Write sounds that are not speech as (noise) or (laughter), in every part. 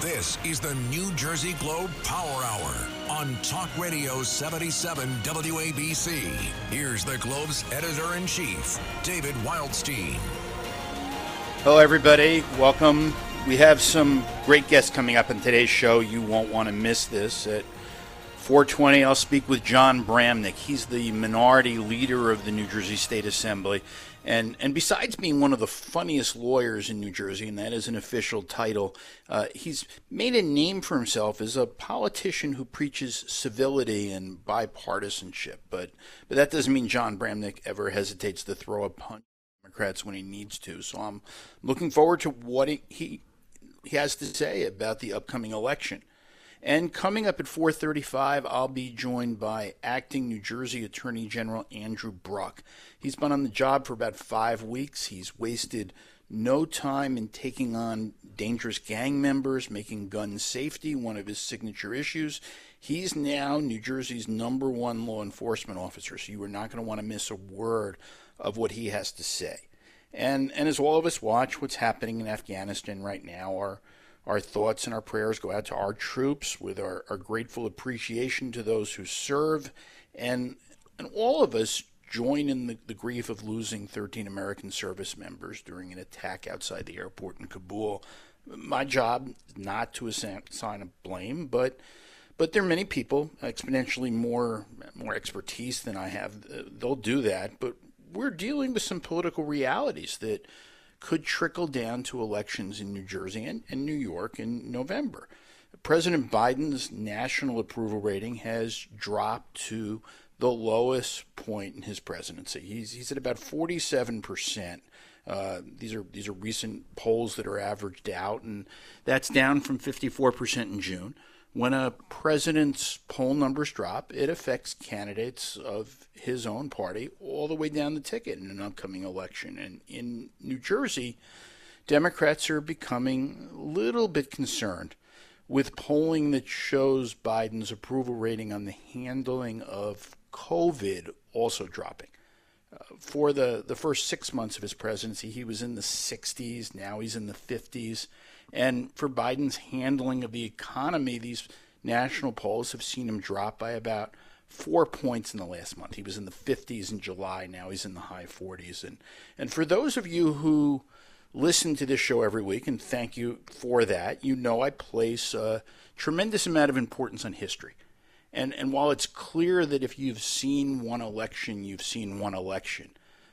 This is the New Jersey Globe Power Hour on Talk Radio 77 WABC. Here's the Globe's editor in chief, David Wildstein. Hello, everybody. Welcome. We have some great guests coming up in today's show. You won't want to miss this. At 420, I'll speak with John Bramnick. He's the minority leader of the New Jersey State Assembly. And, and besides being one of the funniest lawyers in New Jersey, and that is an official title, uh, he's made a name for himself as a politician who preaches civility and bipartisanship. But, but that doesn't mean John Bramnick ever hesitates to throw a punch at Democrats when he needs to. So I'm looking forward to what he, he, he has to say about the upcoming election. And coming up at 4:35, I'll be joined by acting New Jersey Attorney General Andrew Bruck. He's been on the job for about 5 weeks. He's wasted no time in taking on dangerous gang members, making gun safety one of his signature issues. He's now New Jersey's number one law enforcement officer, so you are not going to want to miss a word of what he has to say. And and as all of us watch what's happening in Afghanistan right now, our our thoughts and our prayers go out to our troops with our, our grateful appreciation to those who serve. And, and all of us join in the, the grief of losing 13 American service members during an attack outside the airport in Kabul. My job is not to assign blame, but but there are many people exponentially more more expertise than I have. They'll do that, but we're dealing with some political realities that could trickle down to elections in New Jersey and, and New York in November. President Biden's national approval rating has dropped to the lowest point in his presidency. He's, he's at about 47 percent. Uh, these are these are recent polls that are averaged out, and that's down from 54 percent in June. When a president's poll numbers drop, it affects candidates of his own party all the way down the ticket in an upcoming election. And in New Jersey, Democrats are becoming a little bit concerned with polling that shows Biden's approval rating on the handling of COVID also dropping. Uh, for the, the first six months of his presidency, he was in the 60s. Now he's in the 50s. And for Biden's handling of the economy, these national polls have seen him drop by about four points in the last month. He was in the 50s in July. Now he's in the high 40s. And, and for those of you who listen to this show every week, and thank you for that, you know I place a tremendous amount of importance on history. And, and while it's clear that if you've seen one election, you've seen one election,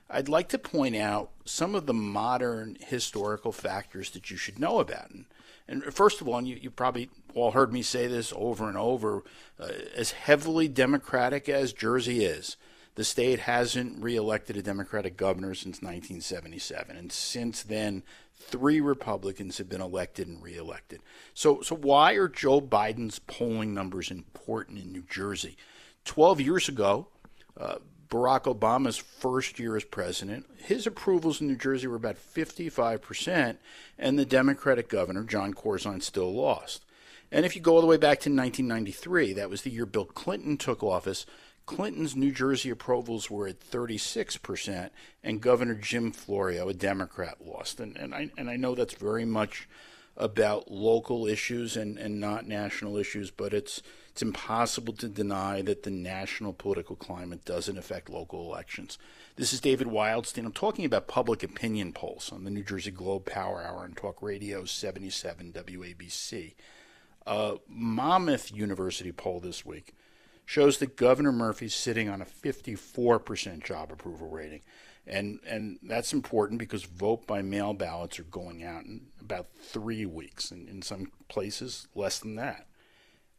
I'd like to point out some of the modern historical factors that you should know about. And, and first of all, and you, you probably all heard me say this over and over, uh, as heavily Democratic as Jersey is, the state hasn't reelected a Democratic governor since 1977. And since then, three Republicans have been elected and reelected. So, so why are Joe Biden's polling numbers important in New Jersey? 12 years ago, uh, Barack Obama's first year as president, his approvals in New Jersey were about 55%, and the Democratic governor, Jon Corzine, still lost. And if you go all the way back to 1993, that was the year Bill Clinton took office, Clinton's New Jersey approvals were at 36%, and Governor Jim Florio, a Democrat, lost. And, and, I, and I know that's very much about local issues and, and not national issues, but it's it's impossible to deny that the national political climate doesn't affect local elections. This is David Wildstein. I'm talking about public opinion polls on the New Jersey Globe Power Hour and Talk Radio 77 WABC. A Monmouth University poll this week shows that Governor Murphy's sitting on a 54% job approval rating. And, and that's important because vote by mail ballots are going out in about three weeks, and in some places, less than that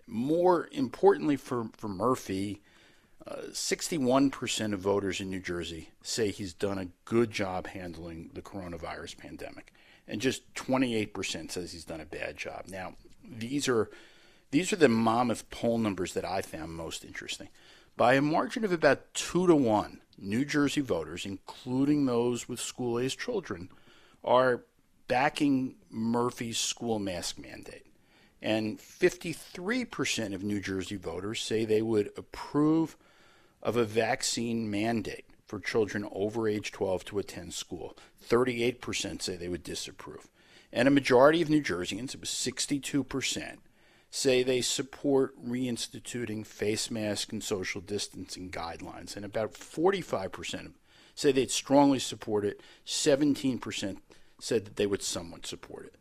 more importantly for, for Murphy, uh, 61% of voters in New Jersey say he's done a good job handling the coronavirus pandemic, and just 28% says he's done a bad job. Now, these are these are the Monmouth poll numbers that I found most interesting. By a margin of about two to one, New Jersey voters, including those with school-aged children, are backing Murphy's school mask mandate. And 53% of New Jersey voters say they would approve of a vaccine mandate for children over age 12 to attend school. 38% say they would disapprove. And a majority of New Jerseyans, it was 62%, say they support reinstituting face mask and social distancing guidelines. And about 45% say they'd strongly support it. 17% said that they would somewhat support it.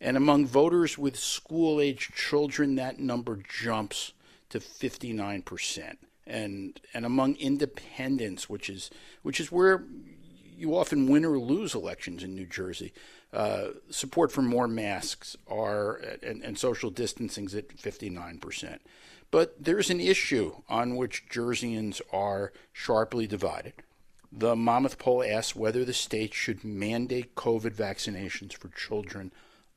And among voters with school age children, that number jumps to 59%. And, and among independents, which is, which is where you often win or lose elections in New Jersey, uh, support for more masks are and, and social distancing's at 59%. But there's an issue on which Jerseyans are sharply divided. The Monmouth poll asks whether the state should mandate COVID vaccinations for children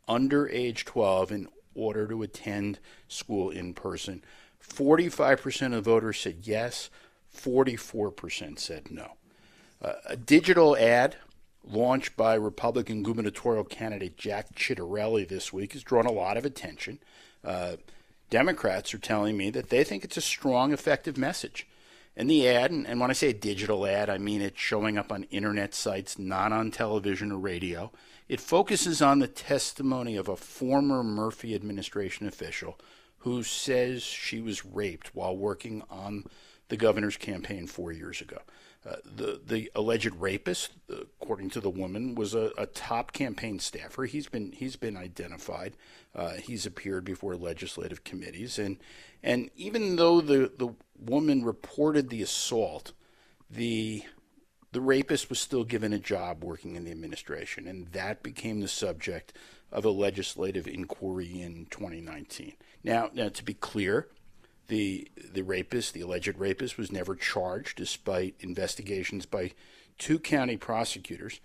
under age 12 in order to attend school in person. 45% of voters said yes, 44% said no. Uh, a digital ad launched by Republican gubernatorial candidate Jack Ciattarelli this week has drawn a lot of attention. Uh, Democrats are telling me that they think it's a strong, effective message. And the ad, and, when I say digital ad, I mean it's showing up on internet sites, not on television or radio. It focuses on the testimony of a former Murphy administration official who says she was raped while working on the governor's campaign four years ago. Uh, the the alleged rapist, according to the woman, was a, a top campaign staffer. He's been he's been identified. Uh, he's appeared before legislative committees, and and even though the the woman reported the assault, the the rapist was still given a job working in the administration, and that became the subject of a legislative inquiry in 2019. Now, now to be clear, the the rapist, the alleged rapist, was never charged, despite investigations by two county prosecutors.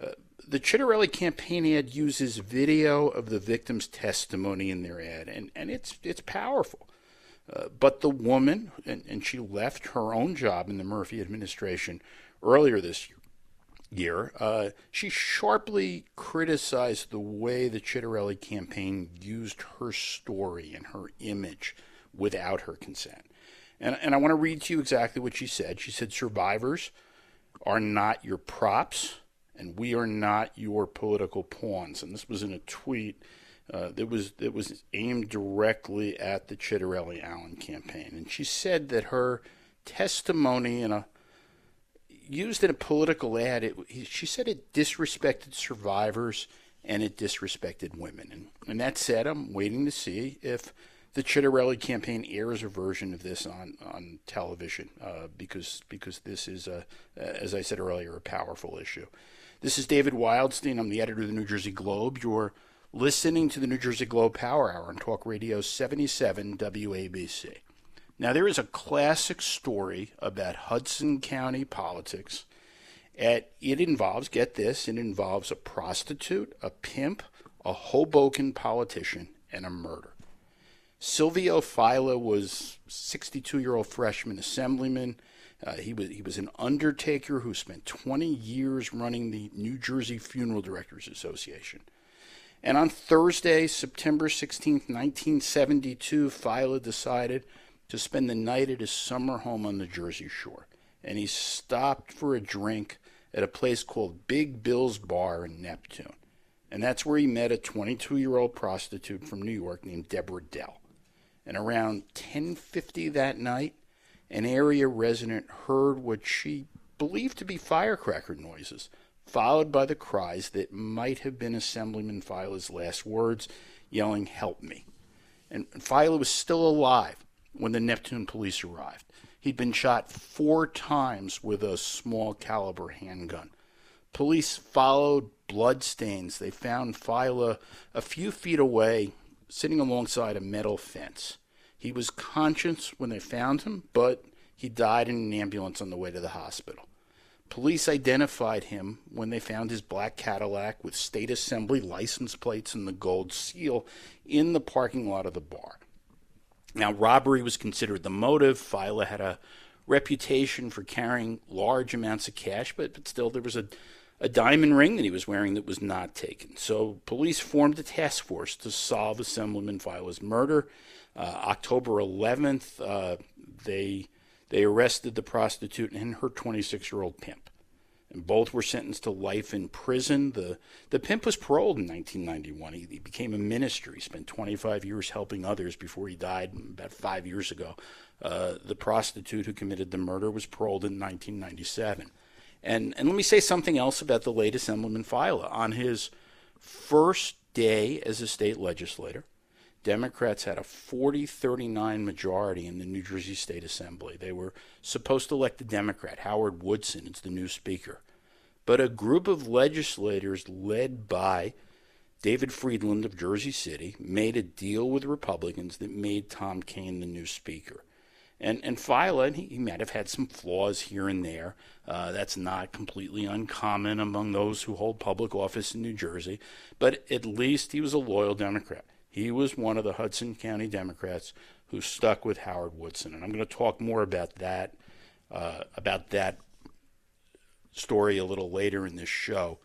Uh, the Ciattarelli campaign ad uses video of the victim's testimony in their ad, and, and it's it's powerful. Uh, but the woman, and, and she left her own job in the Murphy administration earlier this year, uh, she sharply criticized the way the Ciattarelli campaign used her story and her image without her consent. And, and I want to read to you exactly what she said. She said, Survivors are not your props, and we are not your political pawns. And this was in a tweet uh, that was that was aimed directly at the Ciattarelli Allen campaign. And she said that her testimony in a used in a political ad, it, she said it disrespected survivors and it disrespected women. And, and that said, I'm waiting to see if the Ciattarelli campaign airs a version of this on on television uh, because because this is a as I said earlier a powerful issue. This is David Wildstein. I'm the editor of the New Jersey Globe. You're listening to the New Jersey Globe Power Hour on Talk Radio 77 WABC. Now there is a classic story about Hudson County politics. At, it involves, get this, it involves a prostitute, a pimp, a Hoboken politician, and a murder. Silvio Failla was 62-year-old freshman assemblyman. Uh, he was he was an undertaker who spent 20 years running the New Jersey Funeral Directors Association. And on Thursday, September 16, 1972, Failla decided to spend the night at his summer home on the Jersey Shore. And he stopped for a drink at a place called Big Bill's Bar in Neptune. And that's where he met a 22 year old prostitute from New York named Deborah Dell and around 10:50 that night, an area resident heard what she believed to be firecracker noises, followed by the cries that might have been Assemblyman Failla's last words, yelling, "Help me!" And Failla was still alive when the Neptune police arrived. He'd been shot four times with a small caliber handgun. Police followed bloodstains. They found Failla a few feet away sitting alongside a metal fence. He was conscious when they found him, but he died in an ambulance on the way to the hospital. Police identified him when they found his black Cadillac with state assembly license plates and the gold seal in the parking lot of the bar. Now, robbery was considered the motive. Failla had a reputation for carrying large amounts of cash, but, but still, there was a a diamond ring that he was wearing that was not taken. So police formed a task force to solve Assemblyman Failla's murder. Uh, October 11th, uh, they they arrested the prostitute and her 26 year old pimp. and both were sentenced to life in prison. The, the pimp was paroled in 1991. He, he became a minister. He spent 25 years helping others before he died about five years ago. Uh, the prostitute who committed the murder was paroled in 1997. And, and let me say something else about the late Assemblyman Failla. On his first day as a state legislator, Democrats had a 40 39 majority in the New Jersey State Assembly. They were supposed to elect a Democrat, Howard Woodson, as the new speaker. But a group of legislators led by David Friedland of Jersey City made a deal with Republicans that made Tom Kean the new speaker. And and Failla, he, he might have had some flaws here and there. Uh, that's not completely uncommon among those who hold public office in New Jersey. But at least he was a loyal Democrat. He was one of the Hudson County Democrats who stuck with Howard Woodson, and I'm going to talk more about that uh, about that story a little later in this show.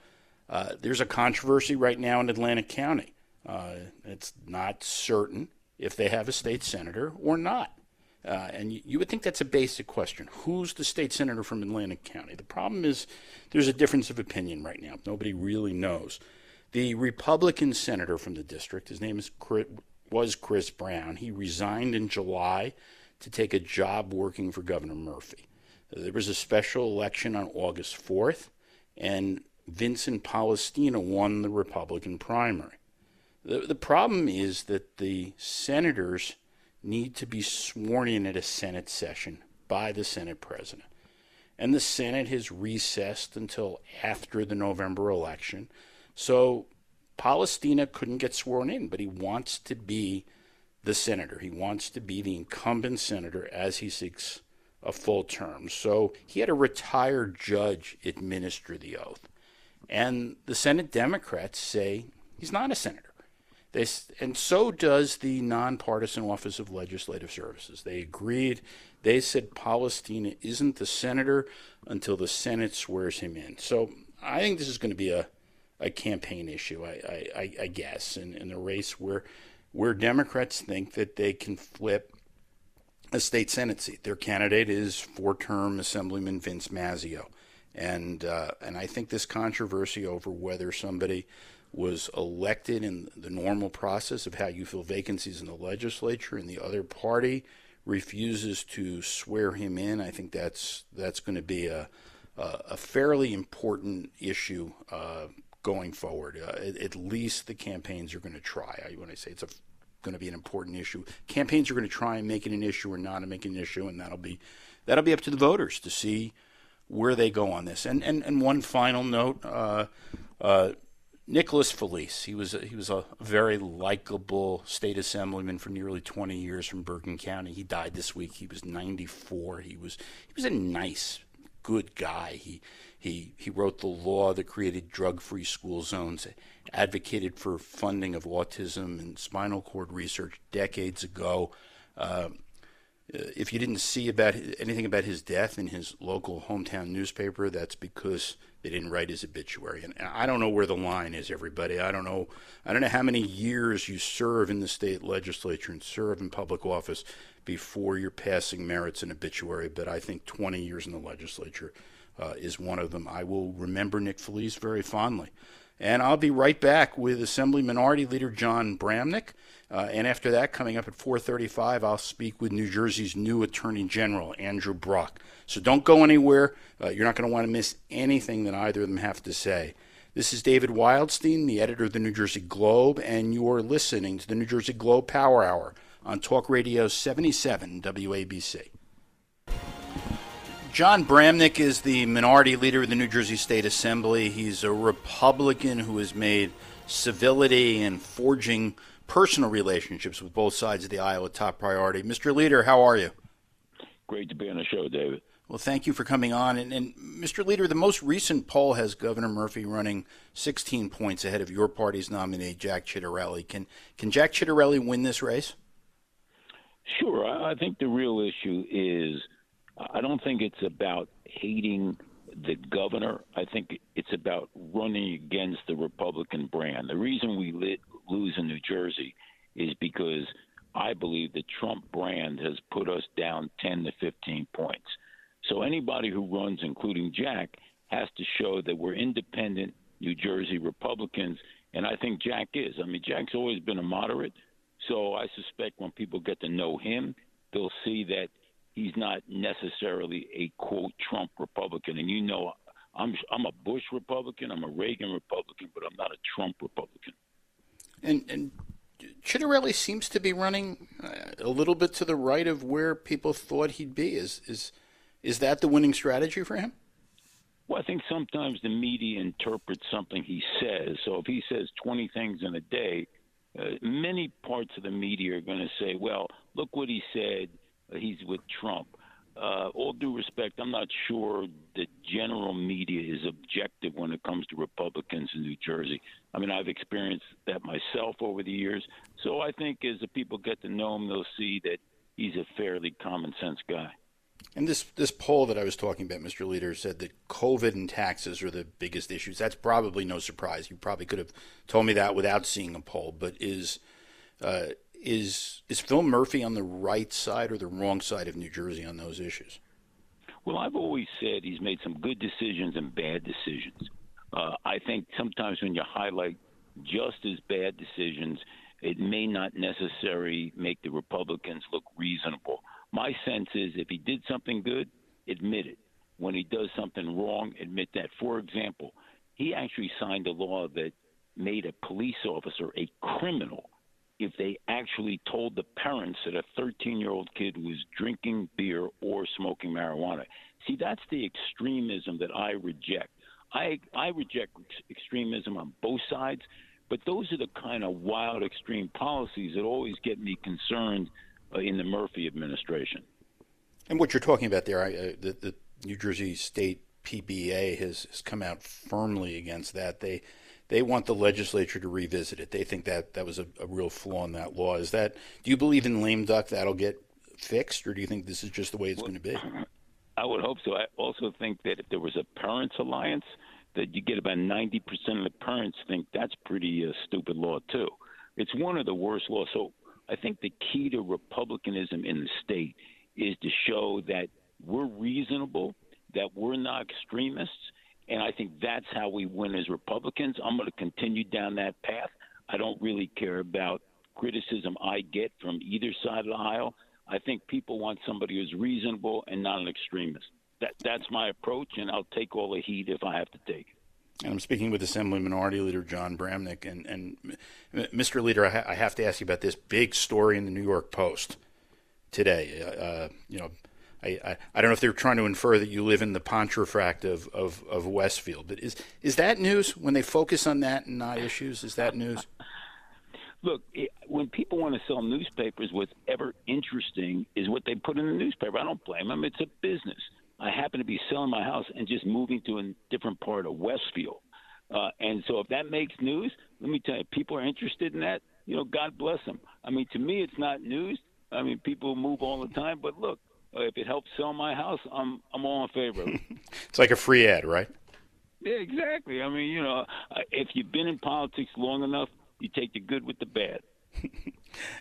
Uh, there's a controversy right now in Atlantic County. Uh, it's not certain if they have a state senator or not. Uh, and you, you, would think that's a basic question. Who's the state senator from Atlantic County? The problem is there's a difference of opinion right now. Nobody really knows. The Republican senator from the district, his name is Chris, was Chris Brown. He resigned in July to take a job working for Governor Murphy. There was a special election on August 4th, and Vincent Polistina won the Republican primary. The, the problem is that the senators need to be sworn in at a Senate session by the Senate president. And the Senate has recessed until after the November election. So Polistina couldn't get sworn in, but he wants to be the senator. He wants to be the incumbent senator as he seeks a full term. So he had a retired judge administer the oath. And the Senate Democrats say he's not a senator. They, and so does the nonpartisan Office of Legislative Services. They agreed. They said Polistina isn't the senator until the Senate swears him in. So I think this is going to be a a campaign issue, I, I, I guess, in, in a race where where Democrats think that they can flip a state senate seat. Their candidate is four-term Assemblyman Vince Mazzeo, and uh, and I think this controversy over whether somebody was elected in the normal process of how you fill vacancies in the legislature and the other party refuses to swear him in, I think that's that's going to be a a fairly important issue uh, going forward. Uh, at, at, least the campaigns are going to try. I, when I say it's a, going to be an important issue, campaigns are going to try and make it an issue or not to make it an issue, and that'll be that'll be up to the voters to see where they go on this. And and, and one final note. Uh, uh, Nicholas Felice. He was a, he was a very likable state assemblyman for nearly 20 years from Bergen County. He died this week. He was 94. He was he was a nice, good guy. He he, he wrote the law that created drug free school zones, advocated for funding of autism and spinal cord research decades ago. Uh, if you didn't see about anything about his death in his local hometown newspaper, that's because they didn't write his obituary. And I don't know where the line is, everybody. I don't know. I don't know how many years you serve in the state legislature and serve in public office before you're passing merits an obituary. But I think 20 years in the legislature uh, is one of them. I will remember Nick Felice very fondly. And I'll be right back with Assembly Minority Leader John Bramnick. Uh, and after that, coming up at 4:35, I'll speak with New Jersey's new Attorney General, Andrew Bruck. So don't go anywhere. Uh, you're not going to want to miss anything that either of them have to say. This is David Wildstein, the editor of the New Jersey Globe, and you're listening to the New Jersey Globe Power Hour on Talk Radio 77 WABC. John Bramnick is the minority leader of the New Jersey State Assembly. He's a Republican who has made civility and forging personal relationships with both sides of the aisle a top priority. Mr. Leader, how are you? Great to be on the show, David. Well, thank you for coming on. And, and, Mr. Leader, the most recent poll has Governor Murphy running 16 points ahead of your party's nominee, Jack Ciattarelli. Can can Jack Ciattarelli win this race? Sure. I think the real issue is I don't think it's about hating the governor. I think it's about running against the Republican brand. The reason we lit, lose in New Jersey is because I believe the Trump brand has put us down 10 to 15 points. So anybody who runs, including Jack, has to show that we're independent New Jersey Republicans, and I think Jack is. I mean, Jack's always been a moderate, so I suspect when people get to know him, they'll see that he's not necessarily a quote Trump Republican. And you know, I'm I'm a Bush Republican, I'm a Reagan Republican, but I'm not a Trump Republican. And and Ciattarelli seems to be running uh, a little bit to the right of where people thought he'd be. Is is is that the winning strategy for him? Well, I think sometimes the media interprets something he says. So if he says 20 things in a day, uh, many parts of the media are going to say, well, look what he said. Uh, he's with Trump. Uh, all due respect, I'm not sure the general media is objective when it comes to Republicans in New Jersey. I mean, I've experienced that myself over the years. So I think as the people get to know him, they'll see that he's a fairly common sense guy. And this this poll that I was talking about, Mr. Leader, said that COVID and taxes are the biggest issues. That's probably no surprise. You probably could have told me that without seeing a poll. But is uh, is is Phil Murphy on the right side or the wrong side of New Jersey on those issues? Well, I've always said he's made some good decisions and bad decisions. Uh, I think sometimes when you highlight just as bad decisions, it may not necessarily make the Republicans look reasonable. My sense is if he did something good, admit it. When he does something wrong, admit that. For example, he actually signed a law that made a police officer a criminal if they actually told the parents that a 13 year old kid was drinking beer or smoking marijuana. See, that's the extremism that I reject. I, I reject extremism on both sides, but those are the kind of wild, extreme policies that always get me concerned uh, in the Murphy administration. And what you're talking about there, I, uh, the, the New Jersey State PBA has, has come out firmly against that. They they want the legislature to revisit it. They think that that was a, a, real flaw in that law. Is that do you believe in lame duck that'll get fixed, or do you think this is just the way it's well, going to be? I would hope so. I also think that if there was a parents' alliance, that you get about ninety percent of the parents think that's pretty uh, stupid law too. It's one of the worst laws. So I think the key to republicanism in the state is to show that we're reasonable, that we're not extremists, and I think that's how we win as Republicans. I'm going to continue down that path. I don't really care about criticism I get from either side of the aisle. I think people want somebody who's reasonable and not an extremist. That that's my approach, and I'll take all the heat if I have to take it. And I'm speaking with Assembly Minority Leader John Bramnick. And, and Mr. Leader, I, ha- I, have to ask you about this big story in the New York Post today. Uh, uh, you know, I, I, I, don't know if they're trying to infer that you live in the Pontefract of, of, of Westfield, but is is that news when they focus on that and not issues? Is that news? (laughs) Look, when people want to sell newspapers, what's ever interesting is what they put in the newspaper. I don't blame them; it's a business. I happen to be selling my house and just moving to a different part of Westfield. Uh, and so if that makes news, let me tell you, people are interested in that. You know, God bless them. I mean, to me, it's not news. I mean, people move all the time, but look, if it helps sell my house, I'm I'm all in favor. (laughs) it's like a free ad, right? Yeah, exactly. I mean, you know, if you've been in politics long enough, you take the good with the bad. (laughs)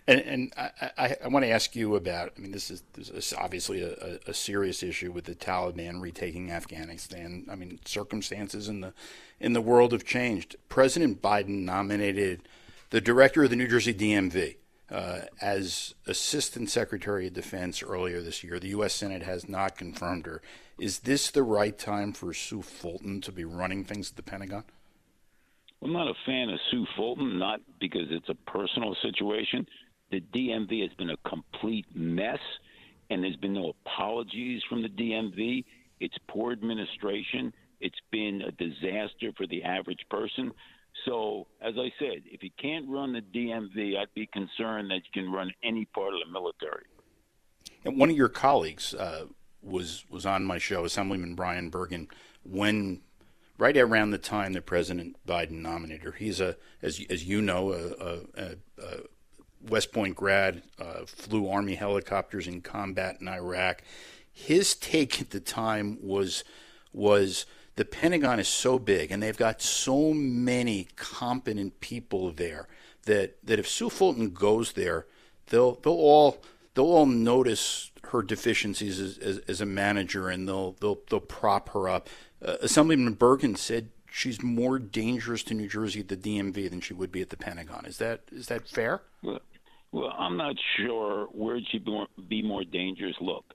and, and I, I, I, want to ask you about. I mean, this is, this is obviously a, a, serious issue with the Taliban retaking Afghanistan. I mean, circumstances in the in the world have changed. President Biden nominated the director of the New Jersey DMV uh, as Assistant Secretary of Defense earlier this year. The U.S. Senate has not confirmed her. Is this the right time for Sue Fulton to be running things at the Pentagon? I'm not a fan of Sue Fulton, not because it's a personal situation. The DMV has been a complete mess, and there's been no apologies from the DMV. It's poor administration. It's been a disaster for the average person. So, as I said, if you can't run the DMV, I'd be concerned that you can run any part of the military. And one of your colleagues uh, was was on my show, Assemblyman Brian Bergen, when right around the time that President Biden nominated her. He's a, as as you know, a, a, a West Point grad, uh, flew Army helicopters in combat in Iraq. His take at the time was was the Pentagon is so big and they've got so many competent people there that that if Sue Fulton goes there, they'll they'll all they'll all notice her deficiencies as, as, as, a manager, and they'll they'll they'll prop her up. Uh, Assemblyman Bergen said she's more dangerous to New Jersey at the DMV than she would be at the Pentagon. Is that is that fair? Well, well I'm not sure where she'd be more dangerous. Look,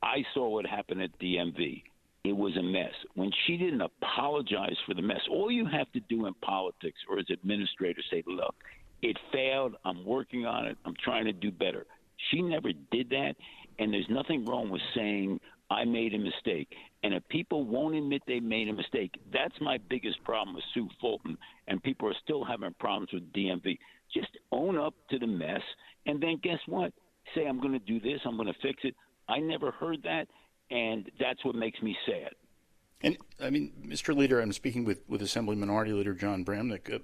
I saw what happened at DMV. It was a mess. When she didn't apologize for the mess, all you have to do in politics or as administrator say, look, it failed. I'm working on it. I'm trying to do better. She never did that. And there's nothing wrong with saying, I made a mistake. And if people won't admit they made a mistake, that's my biggest problem with Sue Fulton. And people are still having problems with DMV. Just own up to the mess. And then guess what? Say, I'm going to do this. I'm going to fix it. I never heard that. And that's what makes me sad. And I mean, Mr. Leader, I'm speaking with, with Assembly Minority Leader John Bramnick. Uh,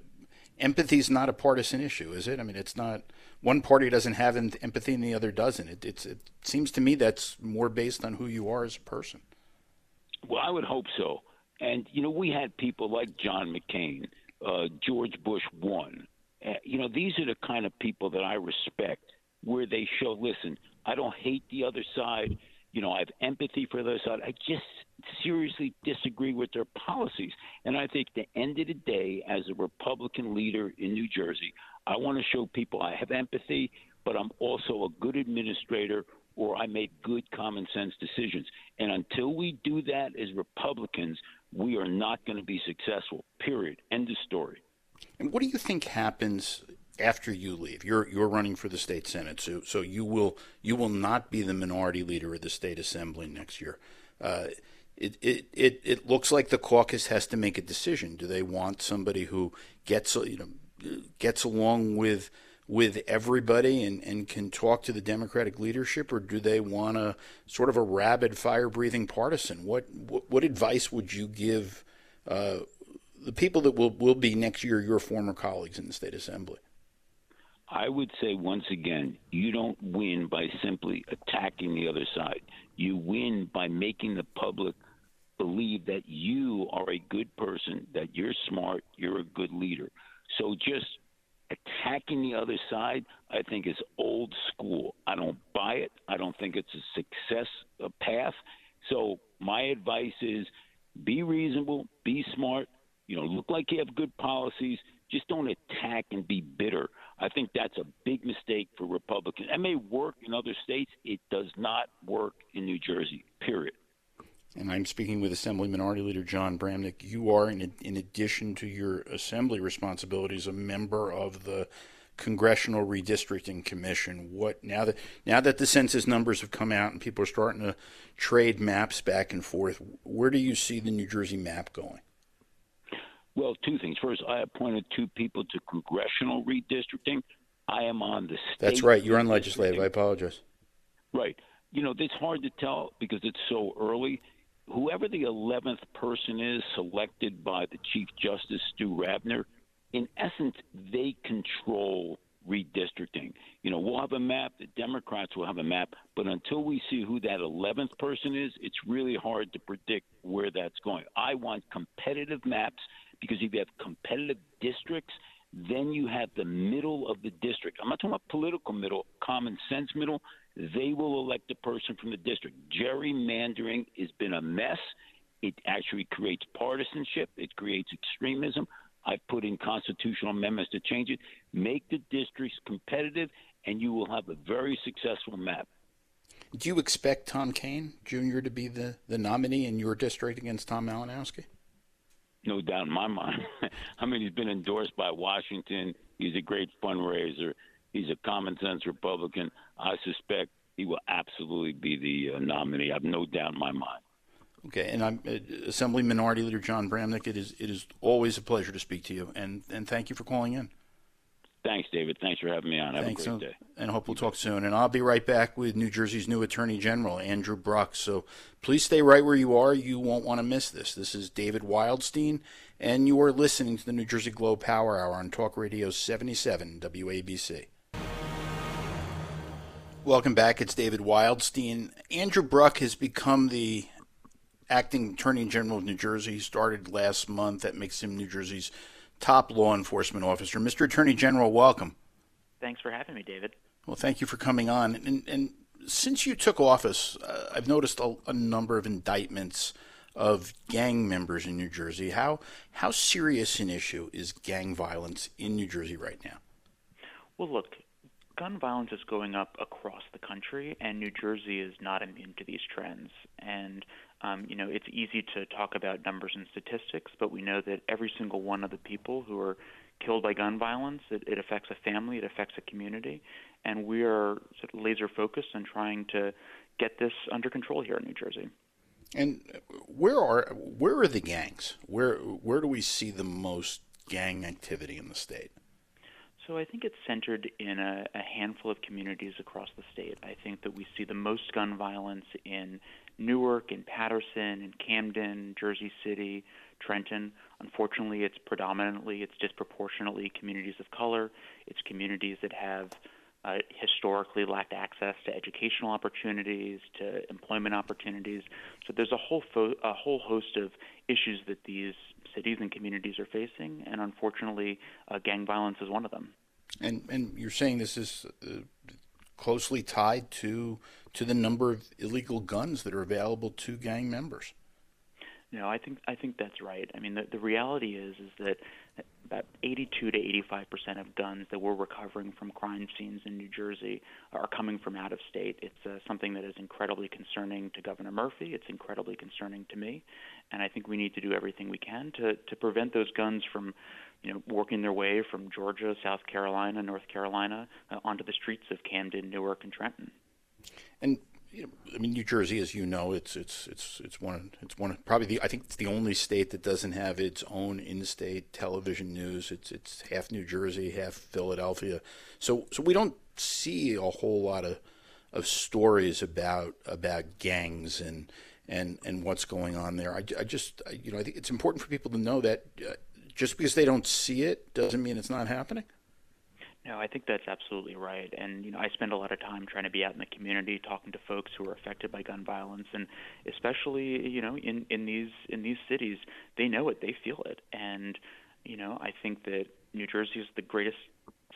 empathy is not a partisan issue, is it? I mean, it's not one party doesn't have empathy and the other doesn't. It, it's, it seems to me that's more based on who you are as a person. Well, I would hope so. And you know, we had people like John McCain, uh, George Bush one. Uh, you know, these are the kind of people that I respect, where they show, listen, I don't hate the other side. You know, I have empathy for side. I just seriously disagree with their policies. And I think the end of the day, as a Republican leader in New Jersey, I want to show people I have empathy, but I'm also a good administrator or I make good common sense decisions. And until we do that as Republicans, we are not going to be successful. Period. End of story. And what do you think happens after you leave? You're you're running for the state senate, so so you will you will not be the minority leader of the state assembly next year. Uh, it, it, it, it looks like the caucus has to make a decision. Do they want somebody who gets you know gets along with with everybody and, and can talk to the Democratic leadership, or do they want a sort of a rabid, fire breathing partisan? What, what, what advice would you give uh, the people that will will be next year your former colleagues in the state assembly? I would say once again, you don't win by simply attacking the other side. You win by making the public believe that you are a good person, that you're smart, you're a good leader. So just attacking the other side, I think, is old school. I don't buy it. I don't think it's a success a path. So my advice is be reasonable, be smart, you know, look like you have good policies. Just don't attack and be bitter. I think that's a big mistake for Republicans. That may work in other states. It does not work in New Jersey, period. And I'm speaking with Assembly Minority Leader John Bramnick. You are, in, in addition to your assembly responsibilities, a member of the Congressional Redistricting Commission. What now that now that the census numbers have come out and people are starting to trade maps back and forth, where do you see the New Jersey map going? Well, two things. First, I appointed two people to congressional redistricting. I am on the state. That's right. You're on legislative. I apologize. Right. You know, it's hard to tell because it's so early. Whoever the 11th person is selected by the Chief Justice, Stu Rabner, in essence, they control redistricting. You know, we'll have a map, the Democrats will have a map, but until we see who that 11th person is, it's really hard to predict where that's going. I want competitive maps because if you have competitive districts, then you have the middle of the district. I'm not talking about political middle, common sense middle. They will elect a person from the district. Gerrymandering has been a mess. It actually creates partisanship. It creates extremism. I've put in constitutional amendments to change it. Make the districts competitive, and you will have a very successful map. Do you expect Tom Kean Jr. to be the, the nominee in your district against Tom Malinowski? No doubt in my mind. (laughs) I mean, he's been endorsed by Washington. He's a great fundraiser. He's a common sense Republican. I suspect he will absolutely be the uh, nominee. I have no doubt in my mind. Okay, and I'm uh, Assembly Minority Leader John Bramnick. It is it is always a pleasure to speak to you, and and thank you for calling in. Thanks, David. Thanks for having me on. Have Thanks, a great day. And I hope we'll talk soon. And I'll be right back with New Jersey's new Attorney General, Andrew Bruck. So please stay right where you are. You won't want to miss this. This is David Wildstein, and you are listening to the New Jersey Globe Power Hour on Talk Radio 77 WABC. Welcome back. It's David Wildstein. Andrew Bruck has become the acting Attorney General of New Jersey. He started last month. That makes him New Jersey's top law enforcement officer. Mr. Attorney General, welcome. Thanks for having me, David. Well, thank you for coming on. And, and since you took office, uh, I've noticed a, a, number of indictments of gang members in New Jersey. How how serious an issue is gang violence in New Jersey right now? Well, look, gun violence is going up across the country, and New Jersey is not immune to these trends. And um, you know, it's easy to talk about numbers and statistics, but we know that every single one of the people who are killed by gun violence, it, it affects a family, it affects a community, and we are sort of laser focused on trying to get this under control here in New Jersey. And where are where are the gangs? Where where do we see the most gang activity in the state? So I think it's centered in a, a, handful of communities across the state. I think that we see the most gun violence in Newark, and Paterson, and Camden, Jersey City, Trenton. Unfortunately, it's predominantly, it's disproportionately communities of color. It's communities that have uh, historically lacked access to educational opportunities, to employment opportunities. So there's a whole fo- a whole host of issues that these cities and communities are facing, and unfortunately, uh, gang violence is one of them. And and you're saying this is uh, closely tied to to the number of illegal guns that are available to gang members. No, I think I think that's right. I mean, the, the reality is is that about 82 to 85 percent of guns that we're recovering from crime scenes in New Jersey are coming from out of state. It's uh, something that is incredibly concerning to Governor Murphy. It's incredibly concerning to me, and I think we need to do everything we can to to prevent those guns from, you know, working their way from Georgia, South Carolina, North Carolina uh, onto the streets of Camden, Newark, and Trenton. And you know, I mean, New Jersey, as you know, it's it's it's it's one it's one probably the I think it's the only state that doesn't have its own in-state television news. It's it's half New Jersey, half Philadelphia. So so we don't see a whole lot of of stories about about gangs and and and what's going on there. I, I just I, you know I think it's important for people to know that uh, just because they don't see it doesn't mean it's not happening. No, I think that's absolutely right. And you know, I spend a lot of time trying to be out in the community, talking to folks who are affected by gun violence, and especially you know in in these in these cities, they know it, they feel it, and you know, I think that New Jersey is the greatest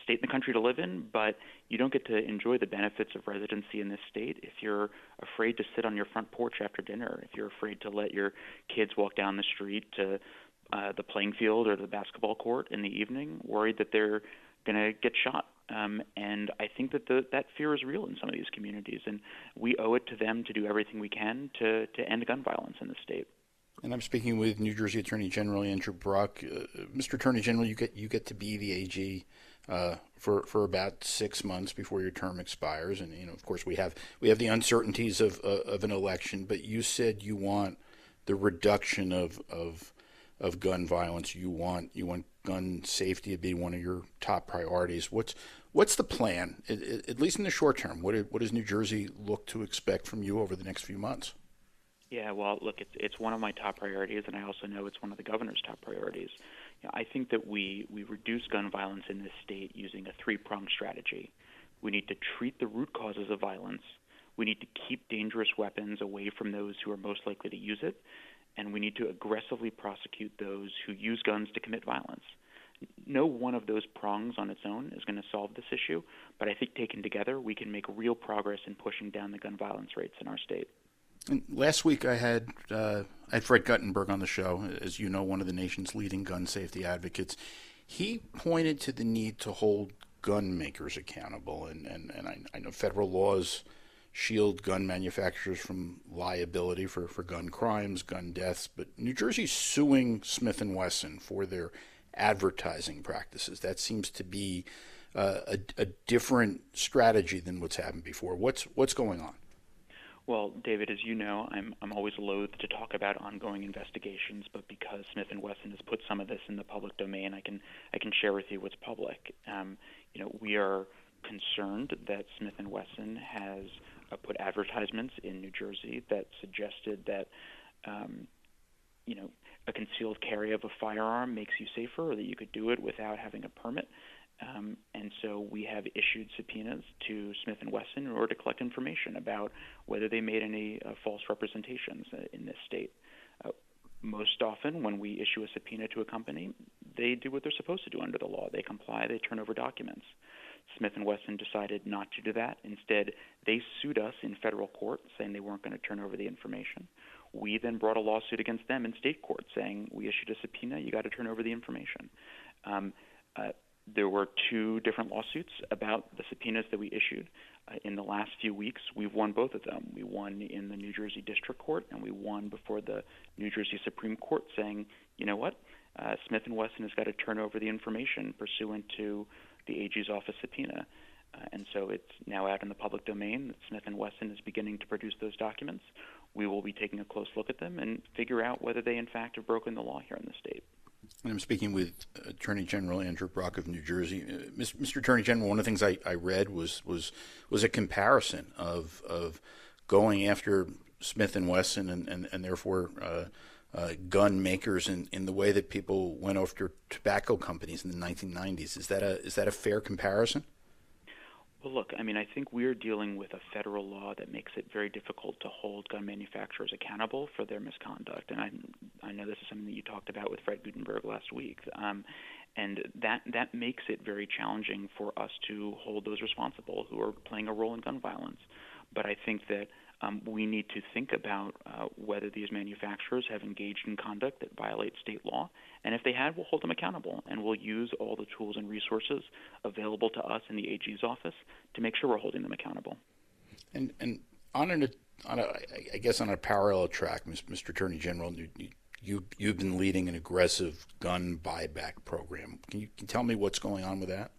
state in the country to live in, but you don't get to enjoy the benefits of residency in this state if you're afraid to sit on your front porch after dinner, if you're afraid to let your kids walk down the street to uh, the playing field or the basketball court in the evening, worried that they're going to get shot. Um, and I think that the, that fear is real in some of these communities, and we owe it to them to do everything we can to, to end gun violence in the state. And I'm speaking with New Jersey Attorney General Andrew Bruck. Uh, Mr. Attorney General, you get you get to be the AG uh, for for about six months before your term expires, and you know, of course, we have we have the uncertainties of uh, of an election. But you said you want the reduction of of of gun violence. You want you want gun safety to be one of your top priorities. What's what's the plan, at, least in the short term? What what does New Jersey look to expect from you over the next few months? Yeah, well, look, it's it's one of my top priorities, and I also know it's one of the governor's top priorities. You know, I think that we we reduce gun violence in this state using a three pronged strategy. We need to treat the root causes of violence. We need to keep dangerous weapons away from those who are most likely to use it, and we need to aggressively prosecute those who use guns to commit violence. No one of those prongs on its own is going to solve this issue, but I think taken together, we can make real progress in pushing down the gun violence rates in our state. And last week, I had uh, I had Fred Guttenberg on the show, as you know, one of the nation's leading gun safety advocates. He pointed to the need to hold gun makers accountable, and and, and I, I know federal laws shield gun manufacturers from liability for, for gun crimes, gun deaths, but New Jersey's suing Smith and Wesson for their advertising practices. That seems to be uh, a, a different strategy than what's happened before. What's what's going on? Well, David, as you know, I'm I'm always loath to talk about ongoing investigations, but because Smith and Wesson has put some of this in the public domain, I can I can share with you what's public. Um, you know, we are concerned that Smith and Wesson has put advertisements in New Jersey that suggested that, um, you know, a concealed carry of a firearm makes you safer, or that you could do it without having a permit. Um, and so we have issued subpoenas to Smith and Wesson in order to collect information about whether they made any uh, false representations uh, in this state. Uh, most often, when we issue a subpoena to a company, they do what they're supposed to do under the law. They comply. They turn over documents. Smith and Wesson decided not to do that. Instead, they sued us in federal court, saying they weren't going to turn over the information. We then brought a lawsuit against them in state court, saying we issued a subpoena, you got to turn over the information. Um, uh, there were two different lawsuits about the subpoenas that we issued. Uh, in the last few weeks, we've won both of them. We won in the New Jersey District Court, and we won before the New Jersey Supreme Court, saying, you know what, uh, Smith and Wesson has got to turn over the information pursuant to the AG's office subpoena. Uh, and so it's now out in the public domain that Smith and Wesson is beginning to produce those documents. We will be taking a close look at them and figure out whether they in fact have broken the law here in the state. And I'm speaking with Attorney General Andrew Bruck of New Jersey. Uh, Mr. Attorney General, one of the things I, I read was was was a comparison of of going after Smith and Wesson and and, and therefore uh, uh, gun makers in, in the way that people went after tobacco companies in the 1990s. Is that a is that a fair comparison? Well, look, I mean, I think we're dealing with a federal law that makes it very difficult to hold gun manufacturers accountable for their misconduct. And I, I know this is something that you talked about with Fred Guttenberg last week. Um, and that that makes it very challenging for us to hold those responsible who are playing a role in gun violence. But I think that um, we need to think about uh, whether these manufacturers have engaged in conduct that violates state law. And if they have, we'll hold them accountable and we'll use all the tools and resources available to us in the AG's office to make sure we're holding them accountable. And, and on, an, on a, I guess on a parallel track, Mr. Attorney General, you, you, you've been leading an aggressive gun buyback program. Can you, can you tell me what's going on with that?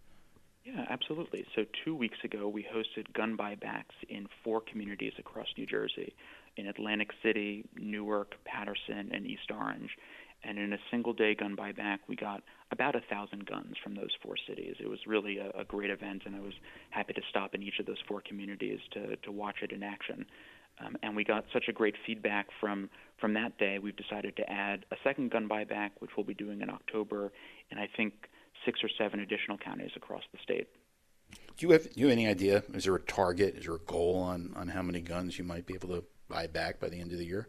Yeah, absolutely. So two weeks ago, we hosted gun buybacks in four communities across New Jersey, in Atlantic City, Newark, Paterson, and East Orange. And in a single day gun buyback, we got about a thousand guns from those four cities. It was really a, a great event, and I was happy to stop in each of those four communities to, to watch it in action. Um, and we got such a great feedback from from that day. We've decided to add a second gun buyback, which we'll be doing in October, and I think six or seven additional counties across the state. Do you have you have any idea? Is there a target? Is there a goal on, on how many guns you might be able to buy back by the end of the year?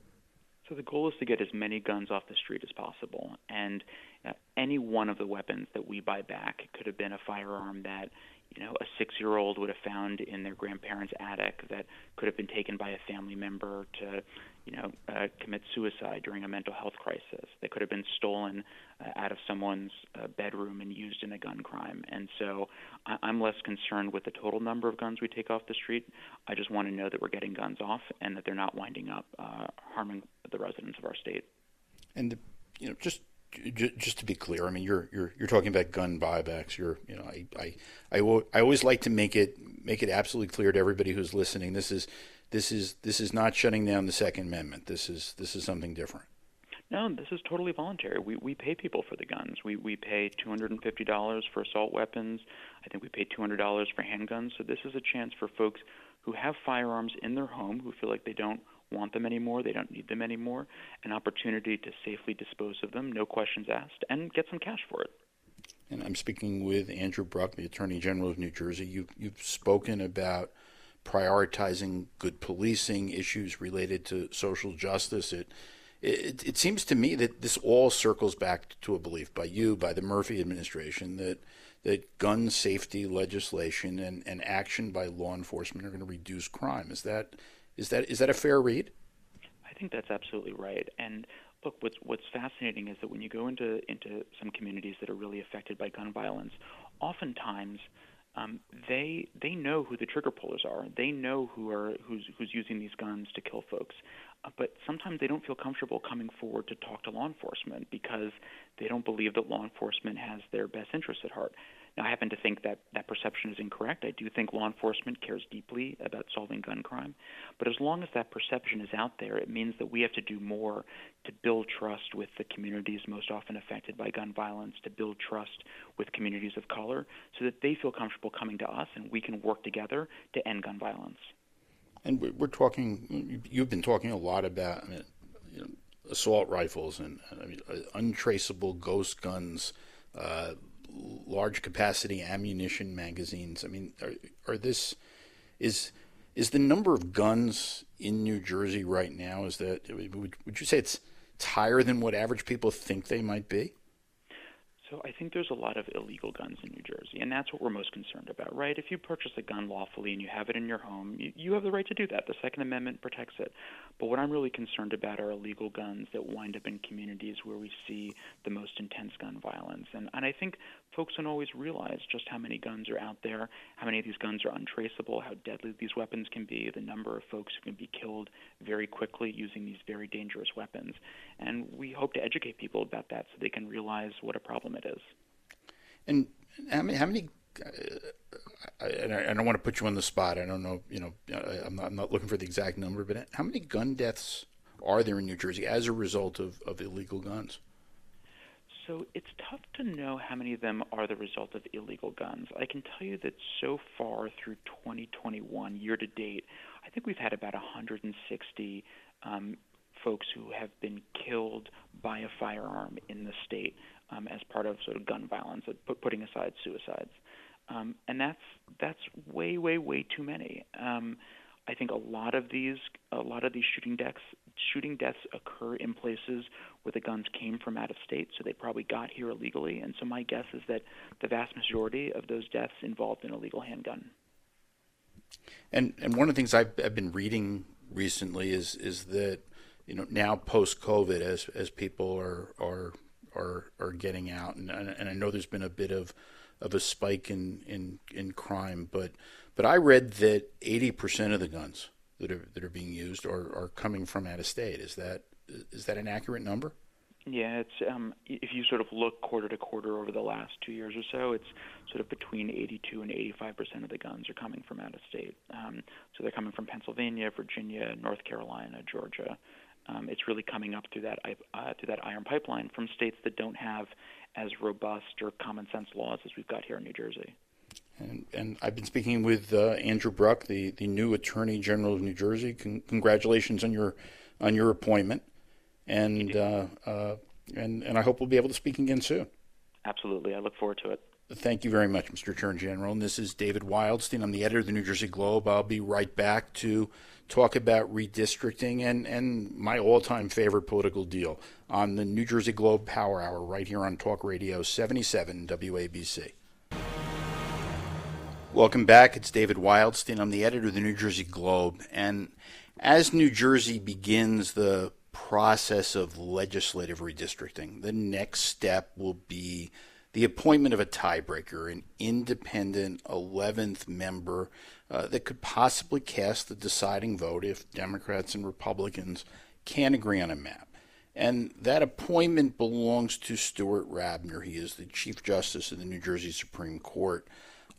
So the goal is to get as many guns off the street as possible, and uh, any one of the weapons that we buy back could have been a firearm that you know a six-year-old would have found in their grandparents' attic that could have been taken by a family member to you know, uh, commit suicide during a mental health crisis. They could have been stolen uh, out of someone's uh, bedroom and used in a gun crime. And so I- I'm less concerned with the total number of guns we take off the street. I just want to know that we're getting guns off and that they're not winding up uh, harming the residents of our state. And you know, just just to be clear, I mean, you're you're you're talking about gun buybacks. You're you know, I I I, I always like to make it make it absolutely clear to everybody who's listening. This is this is this is not shutting down the Second Amendment. This is this is something different. No, this is totally voluntary. We we pay people for the guns. We we pay two hundred and fifty dollars for assault weapons. I think we pay two hundred dollars for handguns. So this is a chance for folks who have firearms in their home who feel like they don't want them anymore, they don't need them anymore, an opportunity to safely dispose of them, no questions asked, and get some cash for it. And I'm speaking with Andrew Bruck, the Attorney General of New Jersey. You you've spoken about prioritizing good policing, issues related to social justice. It, it, it seems to me that this all circles back to a belief by you, by the Murphy administration, that that gun safety legislation and, and action by law enforcement are going to reduce crime. Is that is that is that a fair read? I think that's absolutely right. And look, what's what's fascinating is that when you go into into some communities that are really affected by gun violence, oftentimes um, they they know who the trigger pullers are. They know who are who's who's using these guns to kill folks. Uh, but sometimes they don't feel comfortable coming forward to talk to law enforcement because they don't believe that law enforcement has their best interests at heart. Now, I happen to think that that perception is incorrect. I do think law enforcement cares deeply about solving gun crime. But as long as that perception is out there, it means that we have to do more to build trust with the communities most often affected by gun violence, to build trust with communities of color, so that they feel comfortable coming to us and we can work together to end gun violence. And we're talking, you've been talking a lot about I mean, you know, assault rifles and I mean, uh, untraceable ghost guns. Uh, large capacity ammunition magazines. I mean, are, are this is is the number of guns in New Jersey right now? Is that would, would you say it's it's higher than what average people think they might be? So I think there's a lot of illegal guns in New Jersey, and that's what we're most concerned about, right? If you purchase a gun lawfully and you have it in your home, you, you have the right to do that. The Second Amendment protects it. But what I'm really concerned about are illegal guns that wind up in communities where we see the most intense gun violence. And, and I think folks don't always realize just how many guns are out there, how many of these guns are untraceable, how deadly these weapons can be, the number of folks who can be killed very quickly using these very dangerous weapons. And we hope to educate people about that so they can realize what a problem it is. And how many? How many uh, and I, I, don't want to put you on the spot. I don't know. You know, I'm not, I'm not looking for the exact number, but how many gun deaths are there in New Jersey as a result of, of illegal guns? So it's tough to know how many of them are the result of illegal guns. I can tell you that so far through 2021, year to date, I think we've had about 160 um, folks who have been killed by a firearm in the state um, as part of sort of gun violence, putting aside suicides. Um, and that's that's way, way, way too many. Um, I think a lot of these a lot of these shooting deaths shooting deaths occur in places where the guns came from out of state, so they probably got here illegally. And so my guess is that the vast majority of those deaths involved an illegal handgun. And and one of the things I've, I've been reading recently is is that you know now post COVID as as people are are are are getting out and and I know there's been a bit of of a spike in in in crime, but but I read that 80% of the guns that are that are being used are, are coming from out of state. Is that is that an accurate number? Yeah, it's um, if you sort of look quarter to quarter over the last two years or so, it's sort of between 82 and 85 percent of the guns are coming from out of state. Um, so they're coming from Pennsylvania, Virginia, North Carolina, Georgia. Um, it's really coming up through that uh, through that iron pipeline from states that don't have as robust or common sense laws as we've got here in New Jersey. And, and I've been speaking with uh, Andrew Bruck, the, the new Attorney General of New Jersey. Con- congratulations on your on your appointment, and uh, uh, and and I hope we'll be able to speak again soon. Absolutely, I look forward to it. Thank you very much, Mr. Attorney General. And this is David Wildstein. I'm the editor of the New Jersey Globe. I'll be right back to talk about redistricting and, and my all time favorite political deal on the New Jersey Globe Power Hour right here on Talk Radio 77 WABC. Welcome back. It's David Wildstein. I'm the editor of the New Jersey Globe. And as New Jersey begins the process of legislative redistricting, the next step will be the appointment of a tiebreaker, an independent 11th member uh, that could possibly cast the deciding vote if Democrats and Republicans can't agree on a map. And that appointment belongs to Stuart Rabner. He is the Chief Justice of the New Jersey Supreme Court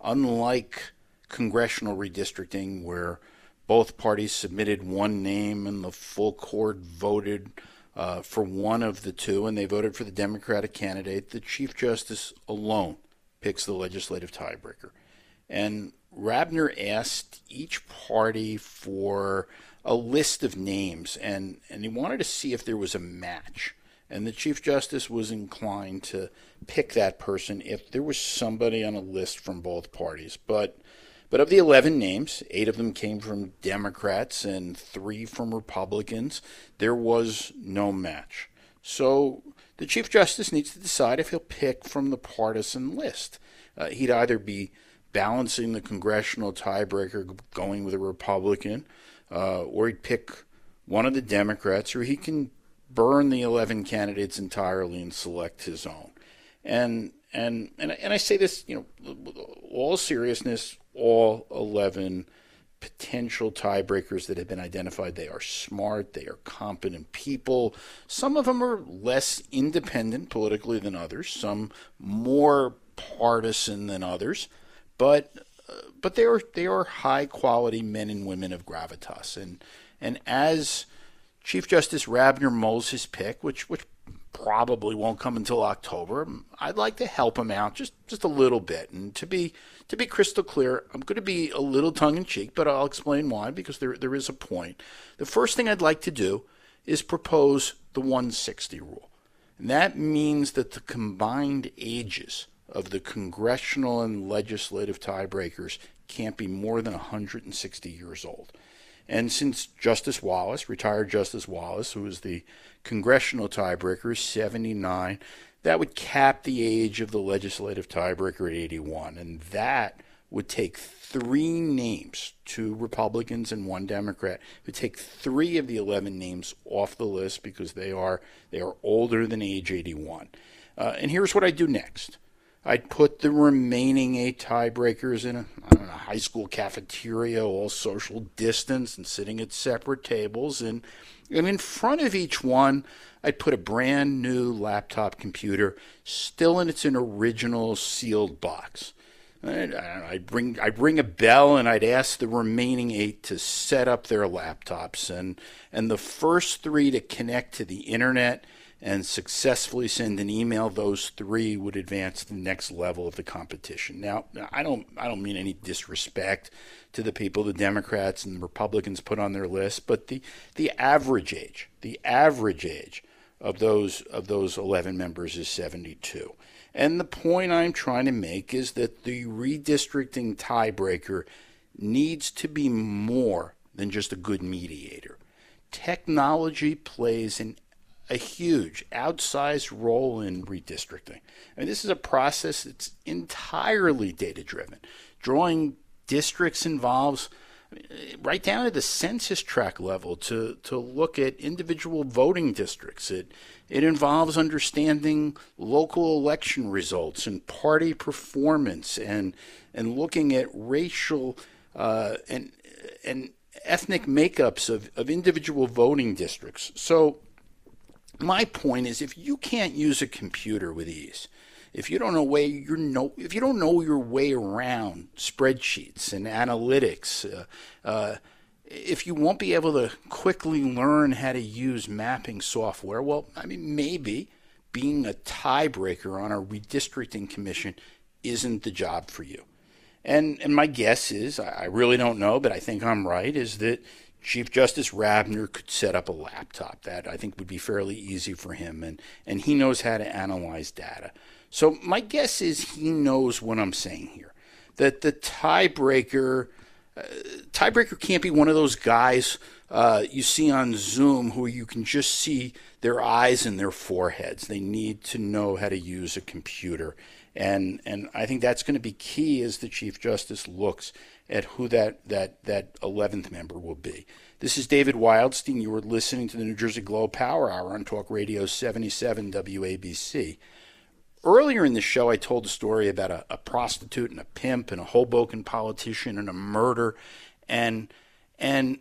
unlike congressional redistricting, where both parties submitted one name and the full court voted uh, for one of the two, and they voted for the Democratic candidate, the Chief Justice alone picks the legislative tiebreaker. And Rabner asked each party for a list of names, and, and he wanted to see if there was a match. And the Chief Justice was inclined to pick that person if there was somebody on a list from both parties. But but of the 11 names, eight of them came from Democrats and three from Republicans. There was no match. So the Chief Justice needs to decide if he'll pick from the partisan list. Uh, he'd either be balancing the congressional tiebreaker going with a Republican, uh, or he'd pick one of the Democrats, or he can burn the 11 candidates entirely and select his own. And and and and I say this, you know, all seriousness, all 11 potential tiebreakers that have been identified, they are smart, they are competent people. Some of them are less independent politically than others, some more partisan than others, but but they are they are high quality men and women of gravitas and and as Chief Justice Rabner mulls his pick, which which probably won't come until October. I'd like to help him out just just a little bit. And to be to be crystal clear, I'm going to be a little tongue in cheek, but I'll explain why because there there is a point. The first thing I'd like to do is propose the 160 rule. And that means that the combined ages of the congressional and legislative tiebreakers can't be more than 160 years old. And since Justice Wallace, retired Justice Wallace, who was the congressional tiebreaker, is 79, that would cap the age of the legislative tiebreaker at 81. And that would take three names, two Republicans and one Democrat, would take three of the 11 names off the list because they are, they are older than age 81. Uh, and here's what I do next. I'd put the remaining eight tiebreakers in a, know, high school cafeteria, all social distance and sitting at separate tables. And, and in front of each one, I'd put a brand new laptop computer, still in its original sealed box. I'd, I'd bring I'd ring a bell and I'd ask the remaining eight to set up their laptops and and the first three to connect to the internet and successfully send an email, those three would advance to the next level of the competition. Now, I don't, I don't mean any disrespect to the people the Democrats and the Republicans put on their list, but the, the average age, the average age of those of those 11 members is 72. And the point I'm trying to make is that the redistricting tiebreaker needs to be more than just a good mediator. Technology plays an a huge, outsized role in redistricting. I mean, this is a process that's entirely data driven. Drawing districts involves right down to the census tract level to, to look at individual voting districts. It, it involves understanding local election results and party performance and, and looking at racial uh, and, and ethnic makeups of, of individual voting districts. So my point is if you can't use a computer with ease, if you don't know way you if you don't know your way around spreadsheets and analytics, uh, uh, if you won't be able to quickly learn how to use mapping software, well, I mean maybe being a tiebreaker on a redistricting commission isn't the job for you. And and my guess is I really don't know, but I think I'm right. Is that Chief Justice Rabner could set up a laptop. That I think would be fairly easy for him, and, and he knows how to analyze data. So my guess is he knows what I'm saying here. That the tiebreaker, uh, tiebreaker can't be one of those guys uh, you see on Zoom who you can just see their eyes and their foreheads. They need to know how to use a computer, and and I think that's going to be key as the Chief Justice looks at who that, that, that 11th member will be. This is David Wildstein. You are listening to the New Jersey Globe Power Hour on Talk Radio 77 WABC. Earlier in the show, I told a story about a, a prostitute and a pimp and a Hoboken politician and a murder. And, and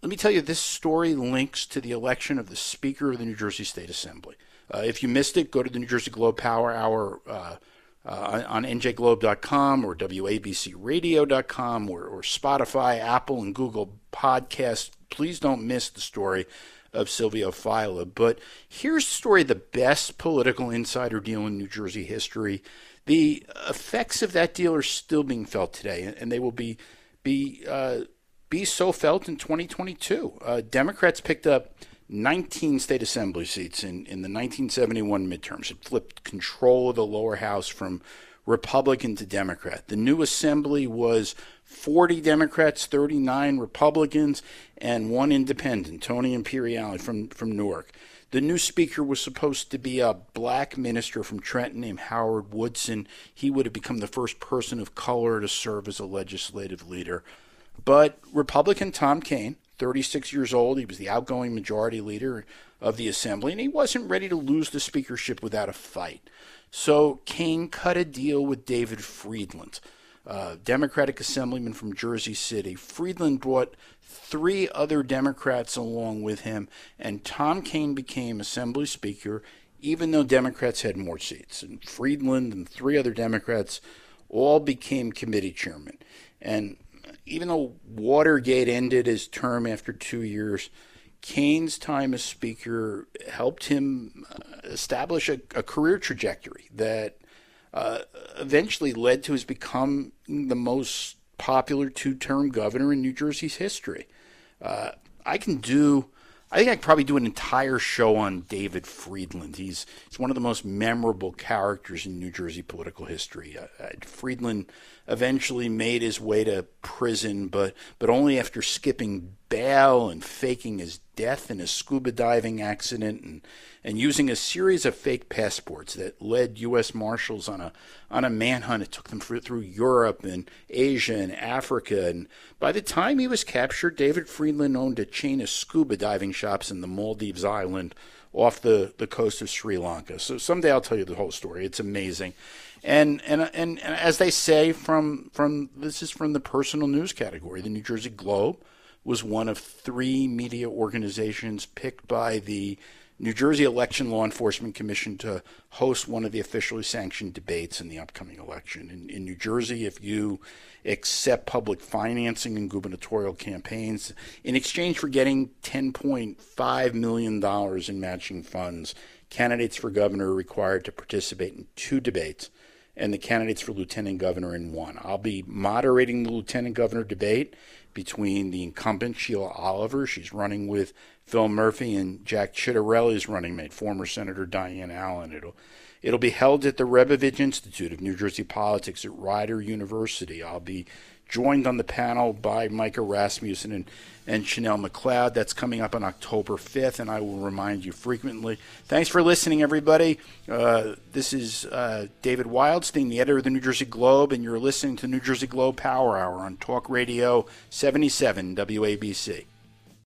let me tell you, this story links to the election of the Speaker of the New Jersey State Assembly. Uh, if you missed it, go to the New Jersey Globe Power Hour uh, uh, on njglobe.com or wabcradio.com or, or Spotify, Apple, and Google Podcasts. Please don't miss the story of Silvio Failla. But here's the story the best political insider deal in New Jersey history. The effects of that deal are still being felt today, and they will be be uh, be so felt in 2022. Uh, Democrats picked up 19 state assembly seats in, in the 1971 midterms. It flipped control of the lower house from Republican to Democrat. The new assembly was 40 Democrats, 39 Republicans, and one independent, Tony Imperiale from, from Newark. The new speaker was supposed to be a black minister from Trenton named Howard Woodson. He would have become the first person of color to serve as a legislative leader. But Republican Tom Kean, 36 years old. He was the outgoing majority leader of the assembly, and he wasn't ready to lose the speakership without a fight. So Kean cut a deal with David Friedland, a Democratic assemblyman from Jersey City. Friedland brought three other Democrats along with him, and Tom Kean became Assembly Speaker, even though Democrats had more seats. And Friedland and three other Democrats all became committee chairmen. And even though Watergate ended his term after two years, Kean's time as Speaker helped him uh, establish a, a career trajectory that uh, eventually led to his becoming the most popular two-term governor in New Jersey's history. Uh, I can do I think I could probably do an entire show on David Friedland. He's, he's one of the most memorable characters in New Jersey political history. Uh, uh, Friedland eventually made his way to prison, but, but only after skipping bail and faking his death in a scuba diving accident and, and using a series of fake passports that led U.S. Marshals on a on a manhunt. It took them through, Europe and Asia and Africa. And by the time he was captured, David Friedland owned a chain of scuba diving shops in the Maldives Island off the, the coast of Sri Lanka. So someday I'll tell you the whole story. It's amazing. And, and and and as they say from from this is from the personal news category, the New Jersey Globe was one of three media organizations picked by the New Jersey Election Law Enforcement Commission to host one of the officially sanctioned debates in the upcoming election. In, in New Jersey, if you accept public financing in gubernatorial campaigns in exchange for getting $10.5 million in matching funds, candidates for governor are required to participate in two debates and the candidates for lieutenant governor in one. I'll be moderating the lieutenant governor debate between the incumbent Sheila Oliver, she's running with Phil Murphy, and Jack Ciattarelli's running mate, former Senator Diane Allen. It'll It'll be held at the Rebovich Institute of New Jersey Politics at Rider University. I'll be joined on the panel by Micah Rasmussen and, and Chanel McLeod. That's coming up on October 5th, and I will remind you frequently. Thanks for listening, everybody. Uh, this is uh, David Wildstein, the editor of the New Jersey Globe, and you're listening to New Jersey Globe Power Hour on Talk Radio 77 WABC.